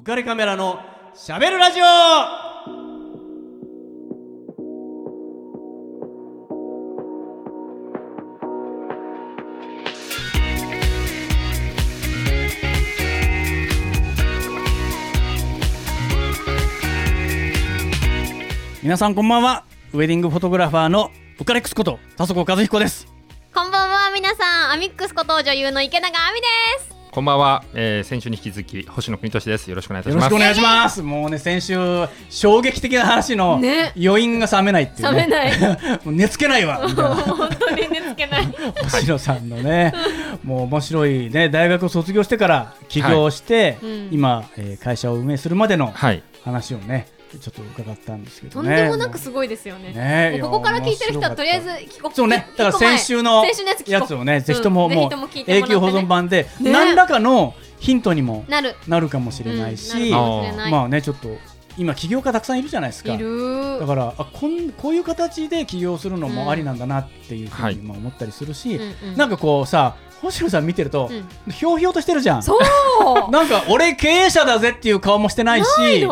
浮かれカメラのしゃべるラジオ。皆さんこんばんは。ウェディングフォトグラファーのウカレックスこと田底和彦です。こんばんは。皆さんアミックスこと女優の池永亜美です。こんばんは、えー、先週に引き続き星野国俊です。よろしくお願いいたします。よろしくお願いします。もうね、先週、衝撃的な話のね余韻が冷めないっていう、ね。冷めない もう寝つけないわ。本当に寝つけない 星野さんのね、もう面白いね、大学を卒業してから起業して、はいうん今、えー会社を運営するまでのはい。話をね、ちょっと伺ったんですけとど。ね。んでもなくすごいですよね。ね。ここから聞いてる人はとりあえず聞こうそうね、だから先週の先週のやつをね、ぜひともうんもう永久保存版で、ね。何らかのヒントにもなる。なるかもしれないし、まあね、ちょっと今起業家たくさんいるじゃないですか。いる。だからあこんこういう形で起業するのうんもありなんだなっていうふうはい。にまあ思ったりするし、うなんかこうさ星野さん見てると、うん。ひょうひょうとしてるじゃん。そう。なんか俺経営者だぜっていう顔もしてないし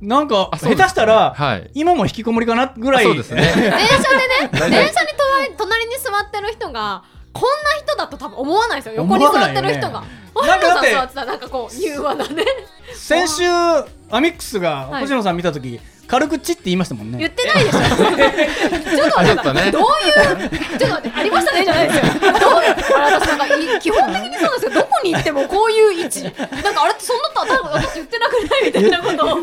なんか下手したら、はい。今も引きこもりかなぐらい。あそうですね。電車でね電車に隣隣に座ってる人がこんな人だと多分思わないですよ。横に座ってる人が。なんなんかだってなんかこう柔和なね。先週アミックスがはい星野さん見た時、軽くチって言いましたもんね。言ってないでしょ。ちょっと待ってちょっとねどういうちょっと待ってありましたねじゃないですよ。どうあれ私なんかい基本的にそうなんですよ。どこに行ってもこういう位置。なんかあれってそんなと多分私言ってなくないみたいなことを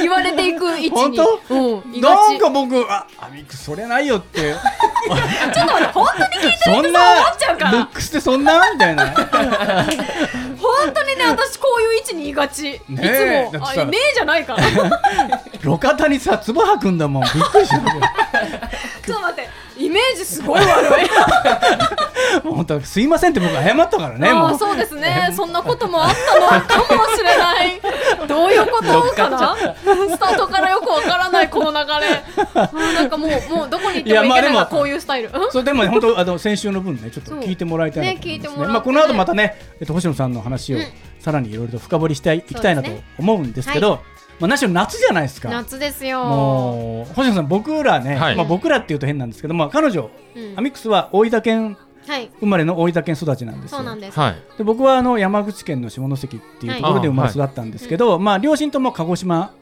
言われていく位置に。本当？うんなんか僕あアミックスそれないよって。ちょっと待って本当に聞いてるそん人そう思っなちゃうから。ルックスってそんなみたいな。本当にね私こういう位置にいがち、え。いつも。あねえじゃないから 路肩にさつば吐くんだもん。びっくりしたよ ちょっと待ってイメージすごい悪い。もう本当すいませんって僕謝ったからねもう。そうですね。そんなこともあったのかもしれない。どういうことかな？スタートからよくわからないこの流れ。うんなんかもうもうどこに行ってもいいやまあでもけないがこういうスタイル。うん？それでもね本当あの先週の分ねちょっと聞いてもらいたいなと思いますね。聞いてもらって。ねまあこの後またねえっと星野さんの話をうん。さらにいろいろと深掘りしていきたいなと思うんですけどまあ何しろ夏じゃないですか。夏ですよ。もう星野さん僕らねはい。まあ僕らっていうと変なんですけどまあ彼女うん。アミックスは大分県はい。生まれの大分県育ちなんですよ。そうなんです。はい。で僕はあの山口県の下関っていうところで生まれ育ったんですけど、まあ、両親とも鹿児島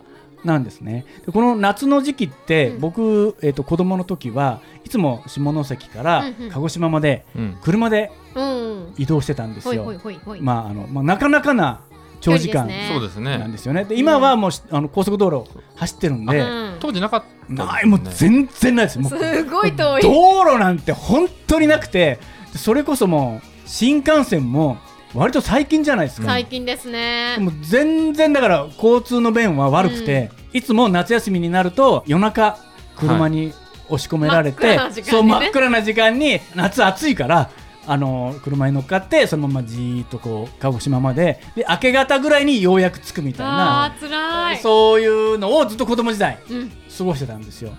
なんですね。でこの夏の時期って、うん。僕、えー、と子供の時はいつも下関から鹿児島までうん。車でうん移動してたんですよ。まああのまあ、なかなかな長時間そうですね。なんですよね。で今はもうしあの高速道路走ってるんで、うん。当時なかったですね。ないもう全然ないですもうすごい遠い。道路なんて本当になくて。それこそもう新幹線も割と最近じゃないですか。最近ですね。もう全然だから交通の便は悪くて、いつも夏休みになると夜中車に押し込められて、真っ暗な時間にね。そう真っ暗な時間に夏暑いからあの車に乗っかってそのままじーっとこう鹿児島までで明け方ぐらいにようやく着くみたいあなそういうのをずっと子供時代うん過ごしてたんですよ。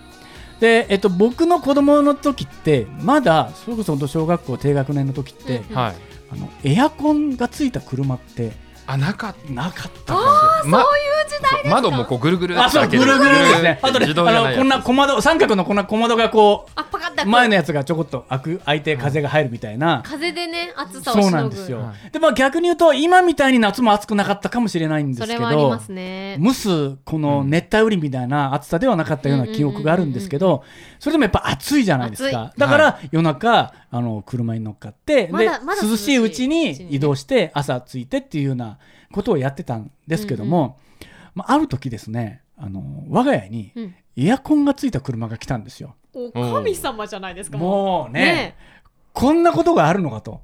で、えっと、僕の子供の時ってまだそれこそ本当小学校低学年の時って、うんはい。あのエアコンがついた車ってあ、なかっなかったんですよ。た。ま、そういう時代ですか窓もこうぐるぐるあ、そう、ぐるぐるですね。あとね、自動じゃないやつあの、こんな小窓、三角のこんな小窓がこう、前のやつがちょこっと開く、開いて風が入るみたいな。風でね暑さをそうしのぐ。なんですよ。は。で、まあ逆に言うと、今みたいに夏も暑くなかったかもしれないんですそけどれはありま、すね。蒸す、この熱帯雨林みたいな暑さではなかったような記憶があるんですけど、それでもやっぱ暑いじゃないですか。暑。だから、夜中、あの、車に乗っかって、でまだまだ、涼しいうちに移動して、朝着いてっていうようなことをやってたんですけども、まあ、ある時ですね、あの、我が家にうん。エアコンがついた車が来たんですよ。お神様じゃないですかもうね、ねこんなことがあるのかと。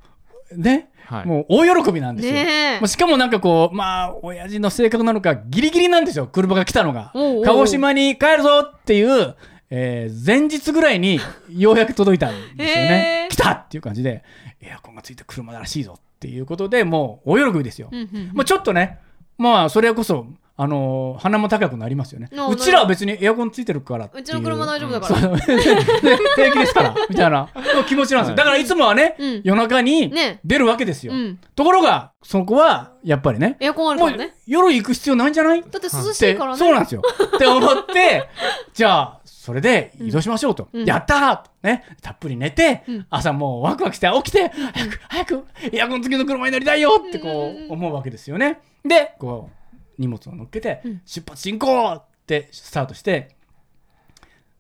ね、はい。もう大喜びなんですよ。ねえまあしかもなんかこう、まあ、親父の性格なのか、ギリギリなんですよ、車が来たのが。おうおう鹿児島に帰るぞっていう、えー前日ぐらいに ようやく届いたんですよね。来たっていう感じで、エアコンがついた車らしいぞっていうことでもう大喜びですよ。うんうんまあ、ちょっとね、まあ、それこそ、あのー鼻も高くなりますよね。あうちらは別にエアコンついてるからっていう。うちの車大丈夫だから。そう。平気ですからみたいな。の気持ちなんですよ。だからいつもはね、うん。夜中にね。出るわけですよ、うん。ところがその子はやっぱりねエアコンあるからね。夜行く必要ないんじゃない？だって涼しいからね。そうなんですよ。って思って じゃあそれで移動しましょうと、うん。やったーと。ね。たっぷり寝て、うん。朝もうワクワクして起きて、早く早くエアコン付きの車に乗りたいよってこうんう思うわけですよね。でこう荷物を乗っけて、うん。出発進行ってスタートして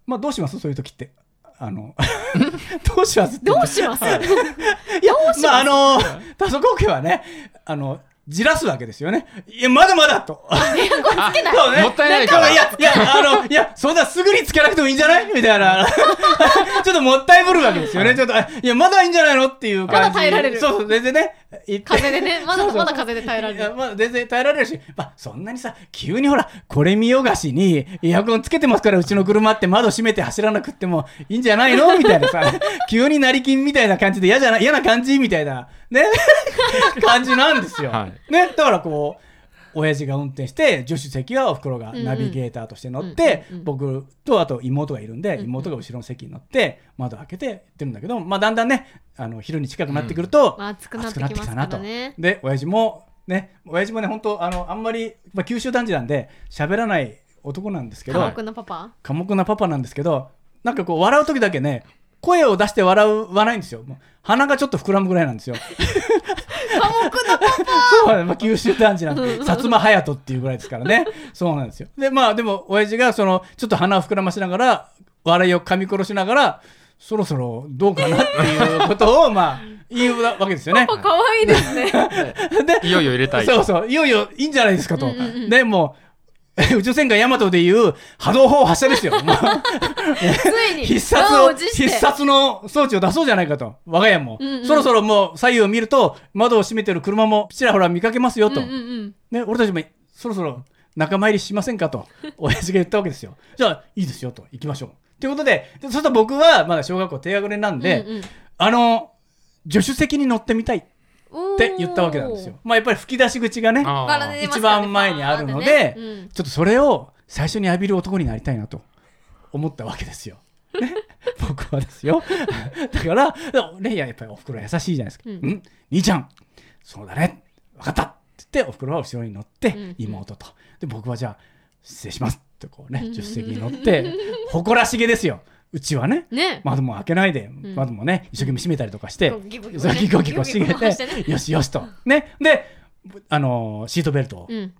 まあどうします？そういう時って。あの どうしますどうします？い。やまああの多祖高家はねあのじらすわけですよね。いやまだまだと。つけない。そうね。もったいないから。いや、いや、あの、いや、そんなすぐにつけなくてもいいんじゃない？みたいな。ちょっともったいぶるわけですよね。ちょっと、あいや、まだいいんじゃないの？っていう感じ。まだ耐えられる。そうそう、全然ね。風でね まだそうそう。まだ風で耐えられる。まあ、全然耐えられるし、まあ、そんなにさ、急にほら、これ見よがしに、エアコンつけてますから、うちの車って窓閉めて走らなくってもいいんじゃないの？みたいなさ、急に成金みたいな感じで嫌じゃない、嫌な感じ？みたいな、ね、感じなんですよ。はい。ね、だからこう、親父が運転して助手席はおふくろがナビゲーターとして乗って、うんうんうん。僕とあと妹がいるんで、うんうん。妹が後ろの席に乗って窓開けて行ってるんだけど、まあ、だんだんねあの昼に近くなってくると、まあ暑くなってきますからね。で親父もね親父もね本当あのあんまり、まあ、九州男児なんで喋らない男なんですけど、寡黙なパパ？寡黙なパパなんですけどなんかこう笑う時だけね声を出して笑わないんですよ。もう鼻がちょっと膨らむぐらいなんですよ。寡黙なパそうまあ、九州男児なんで薩摩隼人っていうぐらいですからね。そうなんですよ。でまあでも親父がそのちょっと鼻を膨らましながら笑いを噛み殺しながらそろそろどうかなっていうことをまあ言うわけですよね。パ可愛いですね。でいよいよ入れたい。そうそう。いよいよいいんじゃないですかと、うんうんうん。でもう 宇宙戦艦ヤマトでいう波動砲発射ですよ。ついに必殺を、必殺の装置を出そうじゃないかと。我が家も。うんうんそろそろもう左右を見ると、窓を閉めてる車もちらほら見かけますよと。うんうんうんね、俺たちもそろそろ仲間入りしませんかと、親父が言ったわけですよ。じゃあ、いいですよと、行きましょう。ということで、でそうすると僕はまだ小学校低学年なんで、うんうんあの、助手席に乗ってみたいって言ったわけなんですよ。まあやっぱり吹き出し口がね、一番前にあるので、ね。うん。ちょっとそれを最初に浴びる男になりたいなと思ったわけですよ。ね、僕はですよ。だから、ね、いややっぱりおふくろ優しいじゃないですか。ううん？ん、兄ちゃん、そうだね、分かった。って言って、おふくろは後ろに乗って、うん。妹と。で、僕はじゃあ、失礼します。ってこうねう、ん。助手席に乗って、誇らしげですよ。うちはね。ね窓も開けないで、ん窓もね、一生懸命閉めたりとかして、うねギコギコしげギコギコ回してよしよしと。ね。で、あのーシートベルトをうん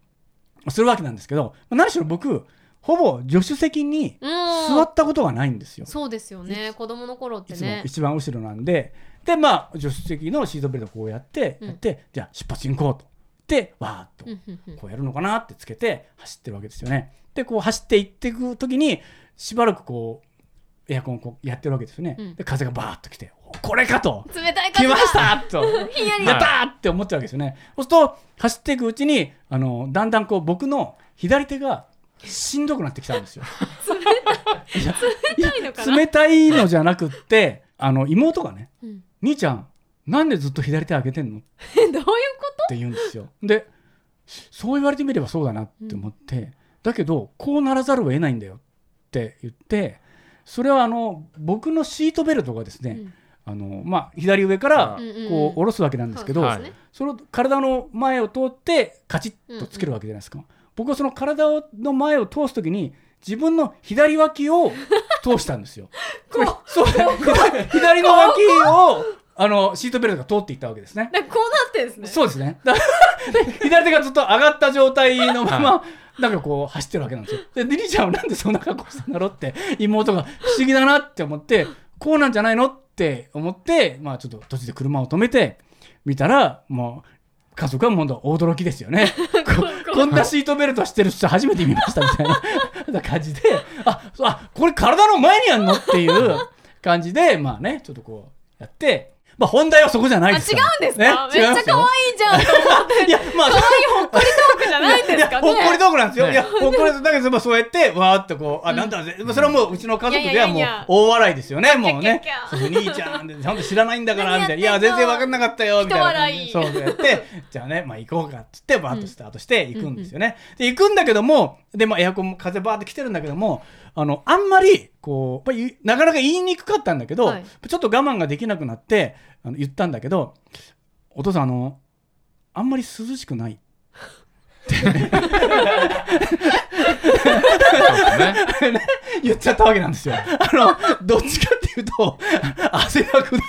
するわけなんですけど、まあ何しろ僕、ほぼ助手席にうん座ったことがないんですよ。そうですよね子供の頃っていつもね一番後ろなんで、で、まあ、助手席のシートベルトこうやって、うんやって、じゃあ出発進行と。で、わーっとこうやるのかなってつけて走ってるわけですよね。で、こう走っていっていくときに、しばらくこう、エアコンをこうやってるわけですよね。うんで、風がバーッと来て、おこれかと。冷たい風が来ましたと。ひんやりやったーって思っちゃうわけですよね。そうすると、走っていくうちに、あの、だんだんこう、僕の左手がしんどくなってきたんですよ。冷たいのかな？冷たいのじゃなくって、あの、妹がね、うん兄ちゃん、なんでずっと左手上げてんの？っ どういうこて言うんですよ。で、そう言われてみればそうだなって思って、だけど、こうならざるを得ないんだよって言って、それはあの、僕のシートベルトがですね、うん。あの、まあ、左上からこう下ろすわけなんですけど、その体の前を通ってカチッとつけるわけじゃないですか、僕はその体をの前を通す時に自分の左脇を 通したんですよ。そう左左の脇をあのシートベルトが通っていったわけですね。こうなってんですね。そうですね。左手がずっと上がった状態のままなんかこう走ってるわけなんですよ。でリリちゃんはなんでそんな格好したんだろうって妹が不思議だなって思ってこうなんじゃないのって思ってまあちょっと途中で車を止めて見たらもう家族はもう驚きですよね。ここんなシートベルトしてる人初めて見ましたみたいな感じでああこれ体の前にやんのっていう感じでまあねちょっとこうやってまあ本題はそこじゃないあ違うんですか？らですか、めっちゃ可愛いじゃんと思って。いやまあ可愛いほっこりトークじゃないんですかいやほっこりねトークなんですよ。ね。いや、ほっこりだけど、まあそうやって、わーっとこう、あ、なんだぜ、それはもう、うちの家族ではもう大笑いですよね、もうね。そう兄ちゃんで、ちゃんと知らないんだから、みたいな。いや、全然わかんなかったよ、みたいなそうやって、じゃあね、まあ行こうかって言って、バーッとスタートして行くんですよね。で、行くんだけども、で、まあエアコンも風バーって来てるんだけども、あの、あんまり、こう、なかなか言いにくかったんだけど、はい。ちょっと我慢ができなくなって、あの言ったんだけど、お父さん、あの、あんまり涼しくない。そうですね。言っちゃったわけなんですよ。あの、どっちかっていうと、汗だくだ。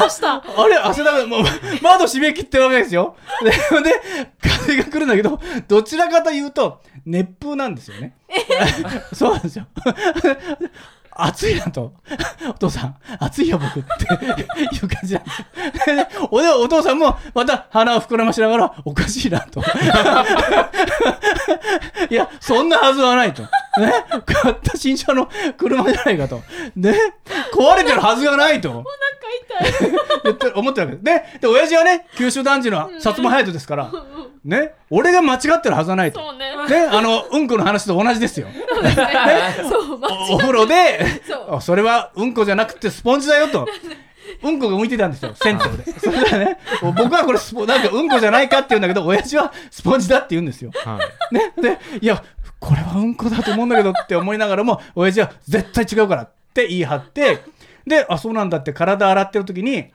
どうしたあれ、汗だくだ。もう、窓閉め切ってるわけですよ。で、で風が来るんだけど、どちらかというと、熱風なんですよね。そうなんですよ。暑いなと。お父さん、暑いよ僕っていう感じなんです。おでお父さんもまた鼻を膨らましながら、おかしいなと。いや、そんなはずはないと。ね、買った新車の車じゃないかと。ね、壊れてるはずがないと。痛い。言って思ってるわけ。です。で、で、親父はね、九州男児の薩摩隼人ですから、ね、俺が間違ってるはずはないと。そうね。ね、あの、うんこの話と同じですよ。そうまおお風呂でそう。あそれはうんこじゃなくてスポンジだよと。うんこが向いてたんですよ、銭湯で。それでね、僕はこれスポ、なんかうんこじゃないかって言うんだけど、親父はスポンジだって言うんですよ。はい。ね、で、いや、これはうんこだと思うんだけどって思いながらも、親父は絶対違うからって言い張って、で、あ、そうなんだって体洗ってる時に、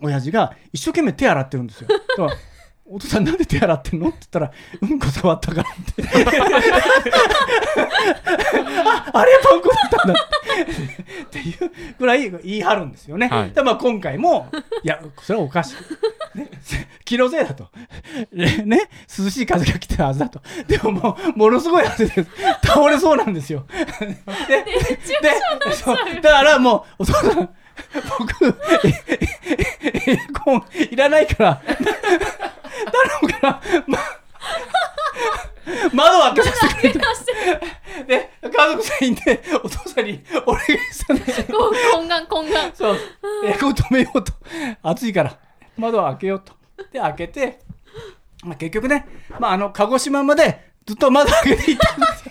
親父が一生懸命手洗ってるんですよ。だからお父さんなんで手洗ってんの？って言ったら、うんこ触ったからって。あ、あれやっぱうんこだったんだっていうぐらい言い張るんですよね。はいでまあ今回も、いや、それはおかしい。ね、気のせいだと。ね、ね涼しい風が来てるはずだと。でももう、ものすごい汗で倒れそうなんですよ。で、で、そうだからもう、お父さん、僕、ええエアコンいらないから、頼むから、ま、窓を開けさせてくれと。で、家族全員でお父さんにお願いしたんですよ。懇願懇願そう。エアコン止めようと。暑いから。窓を開けようと。で、開けて、まあ、結局ね、まあ、あの、鹿児島までずっと窓開けていったんですよ。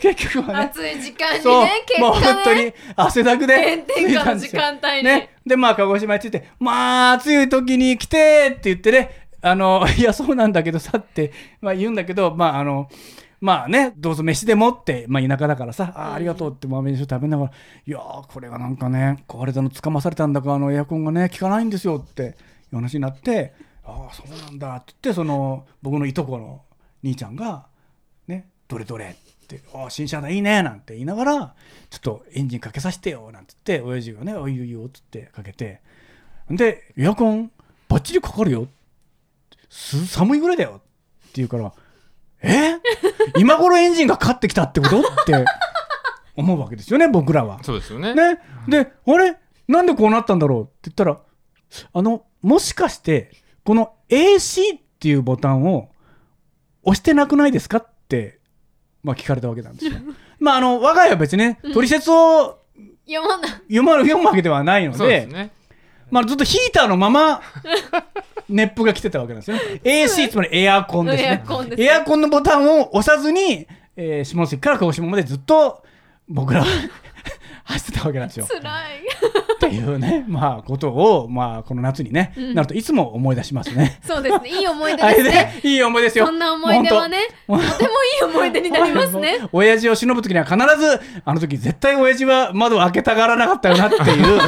結局はね。暑い時間にね結もう本果当にね汗だくで炎天下の時間帯にね、でまあ鹿児島に着いてまあ暑い時に来てって言ってねあの いやそうなんだけどさって、まあ、言うんだけどまああのまあねどうぞ飯でもって、まあ、田舎だからさ、あーありがとうって豆飯を食べながらいやーこれがなんかね壊れたのつかまされたんだかあのエアコンがね効かないんですよっていう話になってああそうなんだって言ってその僕のいとこの兄ちゃんがね、どれどれって、あ新車だ、いいねなんて言いながら、ちょっとエンジンかけさせてよなんて言って、親父がね、あ、いいよいいよって言ってかけて、で、エアコンバッチリかかるよ。す寒いぐらいだよって言うから、え？今頃エンジンがかかってきたってこと？って思うわけですよね、僕らは。そうですよね。ね、で、あれ？なんでこうなったんだろうって言ったら、あの、もしかして、この AC っていうボタンを押してなくないですかって、まあ聞かれたわけなんですよ。まああの、我が家は別にね、取説を読まない読ま読むわけではないので、ですね。まあずっとヒーターのまま、熱風が来てたわけなんですよね。AC、つまりエアコンですね。エアコンですねエアコンのボタンを押さずに、えー下関から鹿児島までずっと僕らは走ってたわけなんですよ。辛いっていうね、まあ、ことを、まあ、この夏にね、うんなるといつも思い出しますね。そうですねいい思い出ですね ね、いい思い出ですよ。そんな思い出はねとてもいい思い出になりますね 親父を忍ぶ時には必ず、あの時絶対親父は窓を開けたがらなかったよなっていう。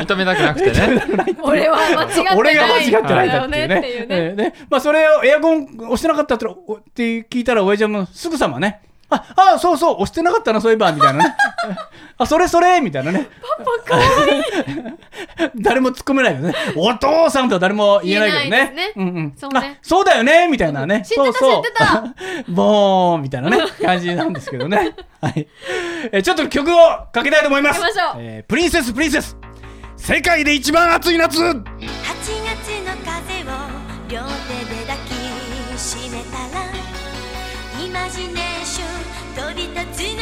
認めたくなくてね。俺は間違ってない俺が間違ってないんだっていうね。っていうねえーねまあ、それをエアコン押してなかったっておって聞いたら、親父はもうすぐさまね、あ、あ、そうそう、押してなかったな、そういえば、みたいなね。あ、それそれ、みたいなね。パパかわいい誰も突っ込めないけどね。お父さんとは誰も言えないけどね。ねうんうん。そうねあ、そうだよね、みたいなね。そうそう。ボーンみたいなね、感じなんですけどね。はい。えーちょっと曲をかけたいと思います。かけましょうえープリンセスプリンセス。世界で一番暑い夏。8月の風を両手で抱きしめたらイマジネーシ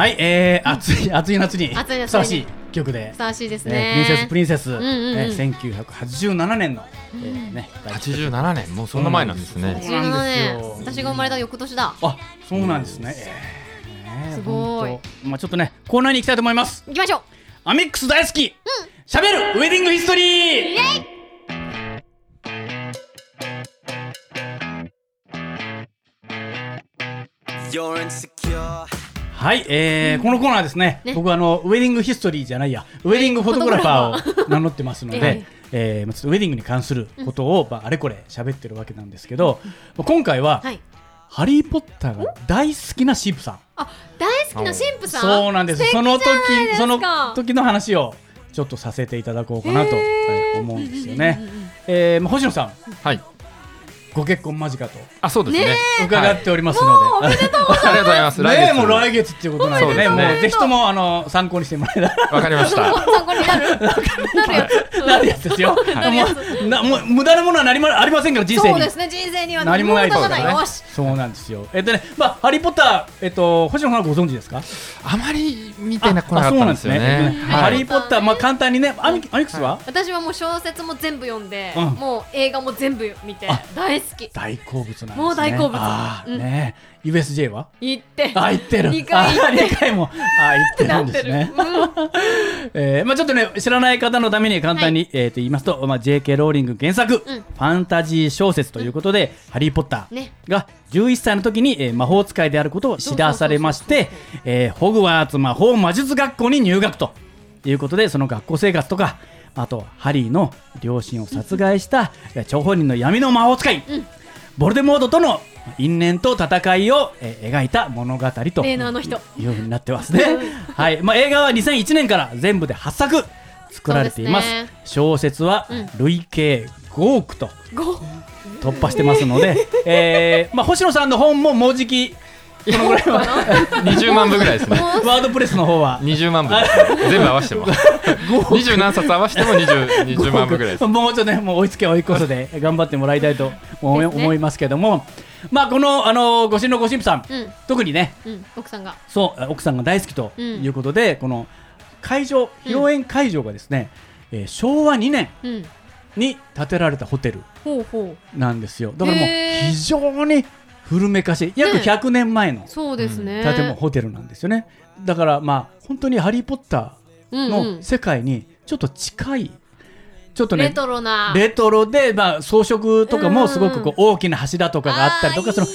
はい、えー、暑い暑い夏に暑い夏に。ふさわしい曲で。ふ。さわしいですね、ね。プリンセスプリンセス、んうんうんえー1987年の、えーね、大ヒット87年もうそんな前なんですね。そうなんです。よね私が生まれた翌年だ。あ、そうなんですね。えーねすごい。まあちょっとね、コーナーに行きたいと思います。行きましょう。アミックス大好き。喋るウェディングヒストリー。はい、えーこのコーナーですね。ね僕はあのウェディングヒストリーじゃないや、ウェディングフォトグラファーを名乗ってますのえで。えーまあちょっとウェディングに関することを、まあ、あれこれ喋ってるわけなんですけど、まあ今回は、はい。ハリー・ポッターが大好きな神父さんあ、大好きな神父さん？そうなんです。素敵その時じゃないですかその時の話をちょっとさせていただこうかなと思うんですよね。えーまあ星野さん、はいご結婚間近とあそうですね伺っておりますので、ありがとうございます 来月ねえもう来月っていうことなんでね、もうぜひともあの参考にしてもらえたらわかりました参考になる。なるやつ。ですよ。もうなもう無駄なものは何もありませんから人生にそうで。すね。人生には何もないとですからねよし。。そうなんですよ。えっとね、まあハリーポッターえっと星野さんはご存知ですか？あまり見てなこなかったんですよあそうなんねですね。はいハリーポッターまあ簡単にね、アミアミックスは？私はもう小説も全部読んで、うんもう映画も全部見てあ大好き。大好物なんですね。もう大好物あーうんね、USJ は？行って。あ、行ってる。二回行ってあ二回も。あ、行ってるんですね。えーまあちょっとね、知らない方のために簡単に、えーと言いますと、まあ J.K. ローリング原作、うんファンタジー小説ということで、ハリーポッターねが11歳の時に、えー魔法使いであることを知らされまして、えーホグワーツ魔法魔術学校に入学ということで、その学校生活とか。あとハリーの両親を殺害したえー張本人の闇の魔法使い、ボルデモードとの因縁と戦いを、えー描いた物語というふうになってますね。はい、まあ、映画は2001年から全部で8作作られています。ね。小説はうん。累計5億とご突破してますので、えーまあ、星野さんの本ももうじきこのぐらいは。20万部ぐらいですね。ワードプレスの方は。20万部。全部合わせても。二十何冊合わせても 20, 20万部ぐらいです。もうちょっとねもう追いつけ追い越すで頑張ってもらいたいと思い,、ますけども。まあこのあのご神のご神父さん、うん。特にね。うん。奥さんが。そう奥さんが大好きとうん。いうことで、この会場披露宴会場がですね、えー昭和2年うん。に建てられたホテルほうほう。なんですよ。だからもう非常に古めかしい。約ね100年前の。そうですね。建物、ホテルなんですよね。だからまあ本当に「ハリー・ポッター」の世界にちょっと近い、ちょっとねレトロな。レトロで、まあ、装飾とかもすごくこう大きな柱とかがあったりとか、その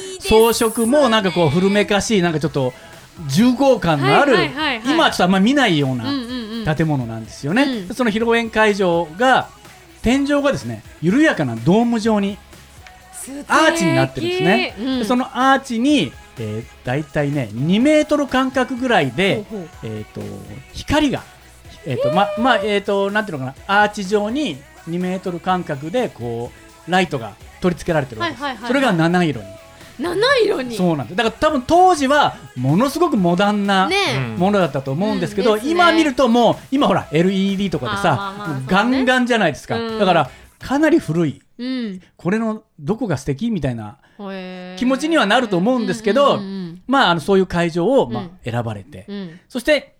装飾もなんかこう古めかしいなんかちょっと重厚感のある、今はちょっとあんまり見ないような建物なんですよね、その披露宴会場が天井がですね緩やかなドーム状にアーチになってるんですね、うん。でそのアーチに、えー、大体ね2メートル間隔ぐらいで、ほうほう。えー、と光が、えーとままあえー、となんていうのかなアーチ状に2メートル間隔でこうライトが取り付けられてるわけです、はいはいはいはい。それが七色に。七色に？そうなんです。だから多分当時はものすごくモダンな、ものだったと思うんですけど、うん。今見るともう今ほら LED とかであーまさ、あまあね。ガンガンじゃないですか、うん。だからかなり古い。うん。これのどこが素敵みたいな気持ちにはなると思うんですけど、うんうんまああのそういう会場を、まあうん。選ばれて、うん。うんそして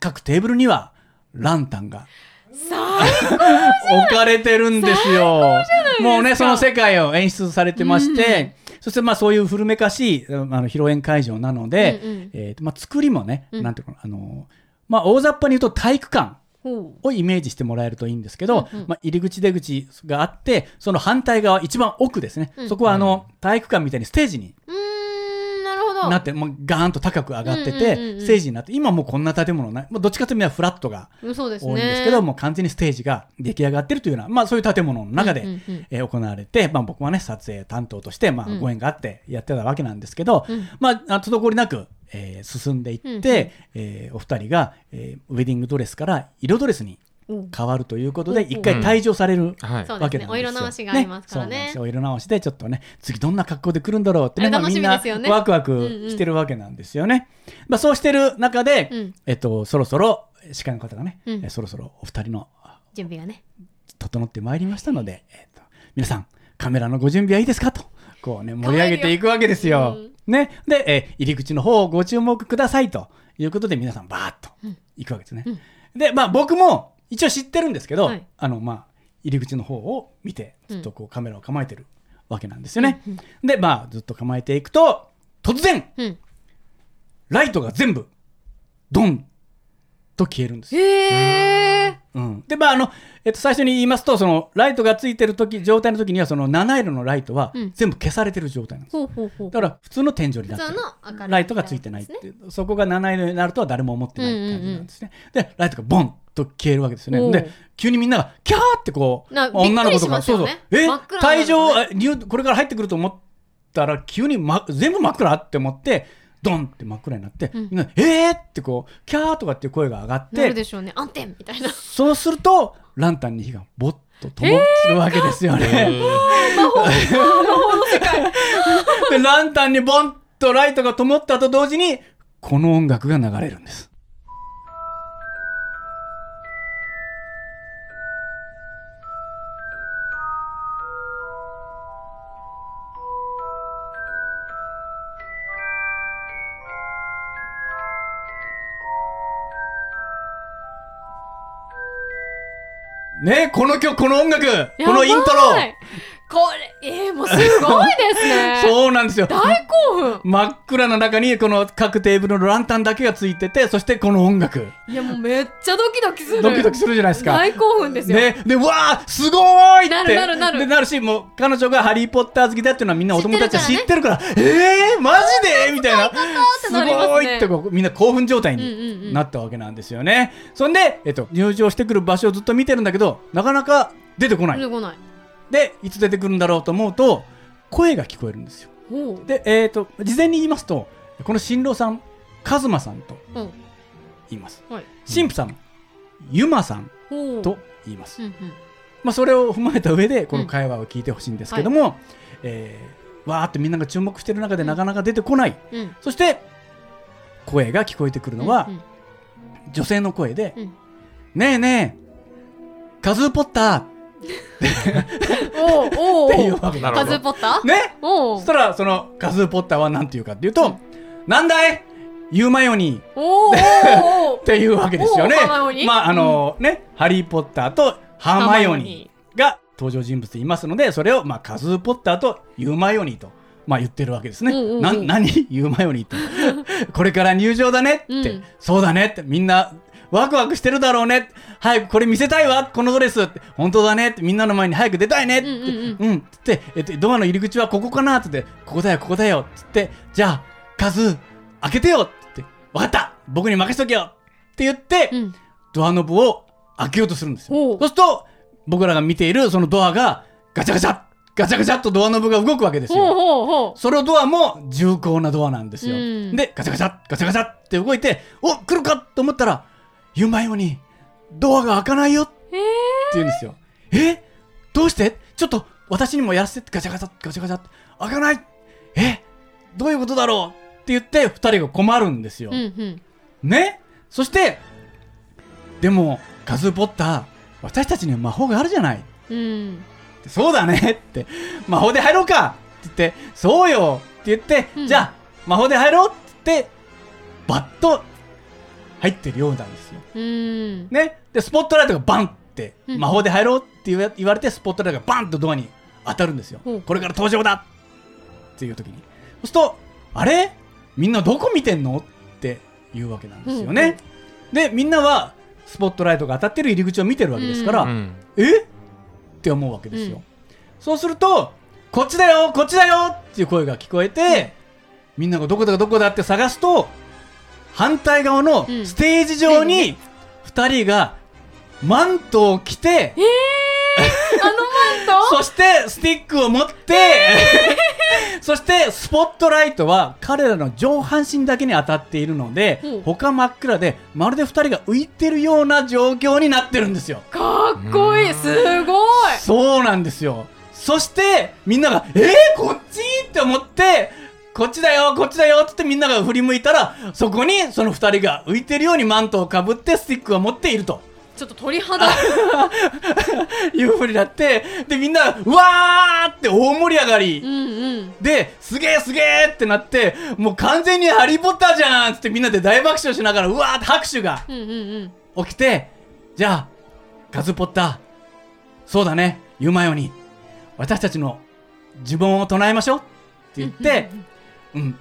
各テーブルにはランタンが置かれてるんですよ。もうね、その世界を演出されてまして、そしてまあそういう古めかしいあの披露宴会場なので、うんうん。えーとまあ、作りもね、うん。なんていうかなあのまあ、大雑把に言うと体育館ほをイメージしてもらえるといいんですけど、うんうん。まあ、入り口出口があってその反対側一番奥ですね、うん。そこはあの体育館みたいにステージになってもうガーンと高く上がってて、うんうんステージになって今もうこんな建物ない、まあ、どっちかというとフラットが多いんですけど、もう完全にステージが出来上がってるというような、まあ、そういう建物の中で、うんうんうん。えー行われて、まあ、僕はね撮影担当として、まあ、うん。ご縁があってやってたわけなんですけど、うん。まああ滞りなく、えー進んでいって、うんうん。えーお二人が、えーウェディングドレスから色ドレスにうん。変わるということでうん一回退場される、わけなんですよ。お色直しがありますからね。そうなんですよ。お色直しでちょっとね次どんな格好で来るんだろうってねみまあですよね。みんなワクワクしてるわけなんですよね。まあ、そうしてる中で、うん。えっと、そろそろ司会の方がね、うそろそろお二人の準備がね。整ってまいりましたので、えっと皆さんカメラのご準備はいいですかとこうね盛り上げていくわけですよ。ね、で、えー入り口の方をご注目くださいということで皆さんバーッと行くわけですね。でまあ僕も一応知ってるんですけど、はい。あのまあ入り口の方を見てずっとこうカメラを構えてるわけなんですよね。でまあずっと構えていくと突然うん。ライトが全部ドンと消えるんですよ。へえうん、でまああの、えっと、最初に言いますとそのライトがついてる時状態の時にはその七色のライトはうん。全部消されてる状態なんです、ほうほうほう。だから普通の天井になってる。普通の明るいライトがついてないっていう。そこが七色になるとは誰も思ってない感じなんですね、でライトがボンと消えるわけですよねで急にみんながキャーってこうな女の子とかそうそう。え退場これから入ってくると思ったら急に、ま、全部真っ暗って思ってドンって真っ暗になって、みんなえー？ってこうキャーとかっていう声が上がっなるてでしょうね。暗転みたいな。そうするとランタンに火がボッと灯るわけですよね。でランタンにボンとライトが灯ったと同時にこの音楽が流れるんです。ねこの曲この音楽このイントロ。これえー、もうすごいですね。そうなんですよ。大 真っ暗な中にこの各テーブルのランタンだけがついててそしてこの音楽。いやもうめっちゃドキドキする。ドキドキするじゃないですか。大興奮ですよ、ね、で、うわーすごーいって。なるなるなる。でなるし、もう彼女がハリー・ポッター好きだっていうのはみんなお友達は知知ってるから、えー、マジで？みたいな。てすごいってこうみんな興奮状態になったわけなんですよね。そんで、えっと、入場してくる場所をずっと見てるんだけど、なかなか出てこない。出てこない。で、いつ出てくるんだろうと思うと、声が聞こえるんですよ。で、えっと、事前に言いますと、この新郎さん、カズマさんとうん。言います。はい。神父さん、ユマさんと言います。うんうん。まあ、それを踏まえた上でこの会話を聞いてほしいんですけども、えーわーってみんなが注目してる中でなかなか出てこない、うん。そして声が聞こえてくるのはうん女性の声でうん「ねえねえカズーポッタおうおう。ー」っていうわけなるほどカズーポッター？ね。おう。そしたらそのカズーポッターは何て言うかっていうと「なんだい？ユーマヨニー」っていうわけですよね。まああのね、ハリー・ポッターとハーマイオニーが登場人物でいますのでそれを、まあ、カズー・ポッターとユーマイオニーと、まあ、言ってるわけですね。うんうんうん。な何？ユーマイオニーってこれから入場だねって、うん。そうだねって。みんなワクワクしてるだろうね。早くこれ見せたいわ。このドレス。って本当だね。ってみんなの前に早く出たいね。って。うん。つって、えっと、ドアの入り口はここかなって。言ってここだよここだよ。っつって。じゃあカズー開けてよ。って。分かった。僕に任せとけよ。って言って、うん。ドアノブを開けようとするんですよ。そうすると僕らが見ているそのドアがガチャガチャ。ガチャガチャっとドアノブが動くわけですほうよ。ほうほそのドアも重厚なドアなんですよ。うん。でガチャガチャガチャガチャって動いてお来るかと思ったら言う前よにドアが開かないよって言うんですよ。え？どうして？ちょっと私にもやらせてガチャガチャガチャガチャって。開かない。え？どういうことだろう？って言って二人が困るんですよ。うんうん。ね？そしてでもカズーポッター私たちには魔法があるじゃない。うん。そうだね。って。魔法で入ろうか。って言ってそうよ。って言って、うん。じゃあ魔法で入ろう。って言ってバッと入ってるようなんですよ。うん。ね。でスポットライトがバンってうん。魔法で入ろうって言われてスポットライトがバンとドアに当たるんですよ。これから登場だっていう時に。そうするとあれ？みんなどこ見てんのっていうわけなんですよね、でみんなはスポットライトが当たってる入り口を見てるわけですから、うん。え？って思うわけですよ、うん。そうするとこっちだよこっちだよっていう声が聞こえて、みんながどこだどこだって探すと反対側のうん。ステージ上に2人がマントを着て、あのマント？そしてスティックを持って、そしてスポットライトは彼らの上半身だけに当たっているので、うん。他真っ暗でまるで2人が浮いてるような状況になってるんですよ。かっこいい。すごい。そうなんですよ。そしてみんなが「えー、こっち?」って思って「こっちだよこっちだよ」ってってみんなが振り向いたらそこにその2人が浮いてるようにマントをかぶってスティックを持っていると。ちょっと鳥肌。いうふうになってでみんなうわーって大盛り上がり、うんうん。ですげえすげえってなってもう完全にハリー・ポッターじゃんっつってみんなで大爆笑しながらうわーって拍手がうんうんうん。起きてじゃあカズ・ポッターそうだね言うまように私たちの呪文を唱えましょうって言ってうん。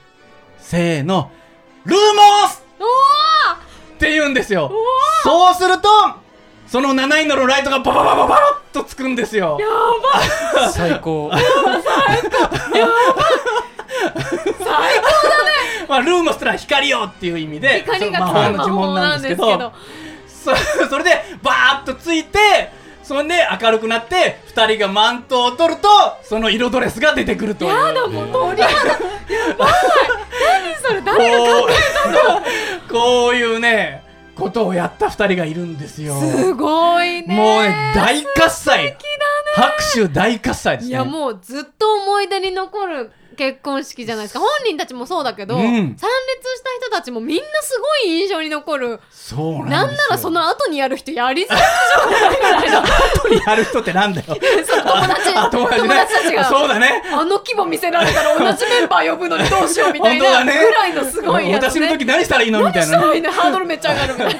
せーの。ルーモス!おって言うんですよ。そうするとその7位のライトがパパパパパッとつくんですよ。最高。まあ、ルーモスってのは光よっていう意味で光が魔法の魔呪文法なんですけど。そ それでバーッとついてそれで明るくなって2人がマントを取るとその色ドレスが出てくるという。やだもう鳥肌やばい。何それ誰がこうこういうねことをやった2人がいるんですよ。すごいね。もうね大喝采。拍手大喝采ですね。いやもうずっと思い出に残る結婚式じゃないですか。本人たちもそうだけど、うん。参列した人たちもみんなすごい印象に残る。そうなんですよ。なんならその後にやる人やりづらいでしょうがない 後にやる人ってなんだよ。そう友達。あ友達たちが。そうだね。あの規模見せられたら同じメンバー呼ぶのにどうしようみたいなぐらいのすごいやつ私のね時何したらいいのみたいなね。ハードルめっちゃ上がるみたいな。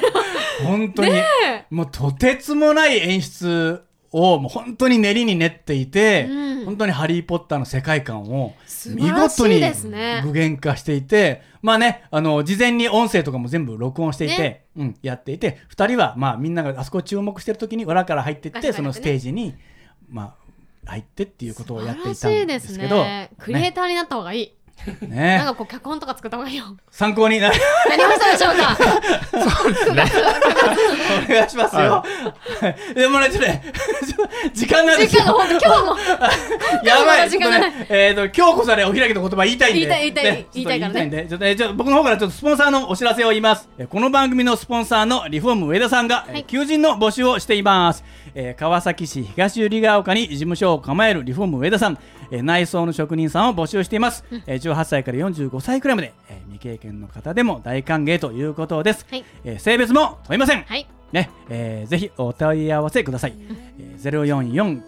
本当に、ねもうとてつもない演出をもう本当に練りに練っていて、うん。本当に「ハリー・ポッター」の世界観を素見事に具現化していてまあねあの事前に音声とかも全部録音していて、ね。うん、やっていて2人はまあみんながあそこ注目してる時に裏から入っていって、ね。そのステージにまあ入ってっていうことをやっていたんですすけどね。クリエイターになった方がいい、ね。なんかこう脚本とか作った方がいいよ。参考になりなりましたでしょうか？お願いしますよ。でもね、ちょっとね、時間なんですよ。時間が。本当今日も。やばい、時間がない。ね、えっ、と、今日こそね、お開きの言葉言いたいんで。言いたい言いたいね言いたいからね。ちょっとちょっと僕の方からちょっとスポンサーのお知らせを言います。えーこの番組のスポンサーのリフォーム上田さんが、求人の募集をしています。えー川崎市東百合ヶ丘に事務所を構えるリフォーム上田さん、えー内装の職人さんを募集しています。えー18歳から45歳くらいまで、えー未経験の方でも大歓迎ということです。はいえー性別も問いません。はいね、えーぜひお問い合わせください。えー、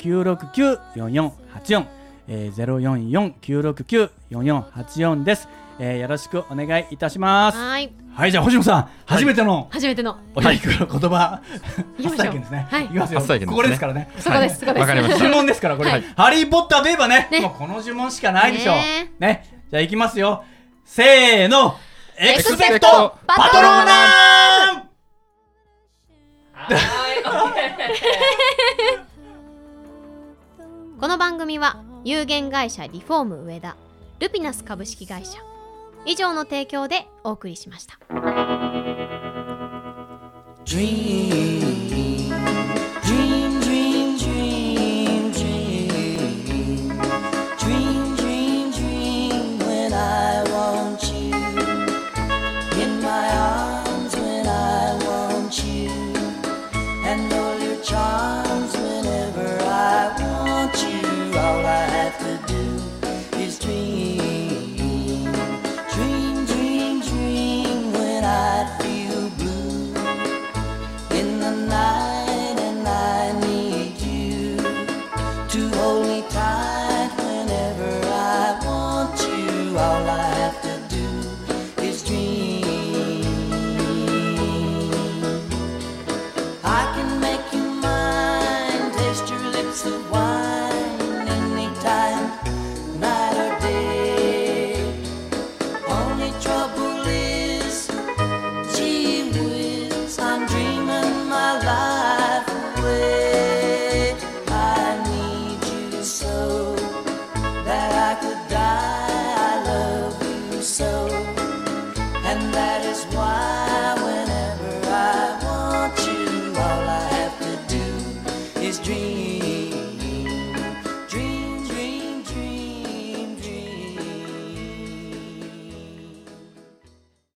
044-969-4484、えー、044-969-4484です、えー。よろしくお願いいたします。はいはい、じゃあ星野さん、初めての初めての。お開きの言葉、初体験ですね。はい。いきますよ。初体験ここですからね。そこですそこです。わかりました。呪文ですから、これ、はい。ハリー・ポッターといえばね、ね。もうこの呪文しかないでしょう。ね。ね。じゃあ行きますよ。せーの。エクスペクトパパトローナム この番組は有限会社リフォーム上田ルピナス株式会社以上の提供でお送りしました。Dream,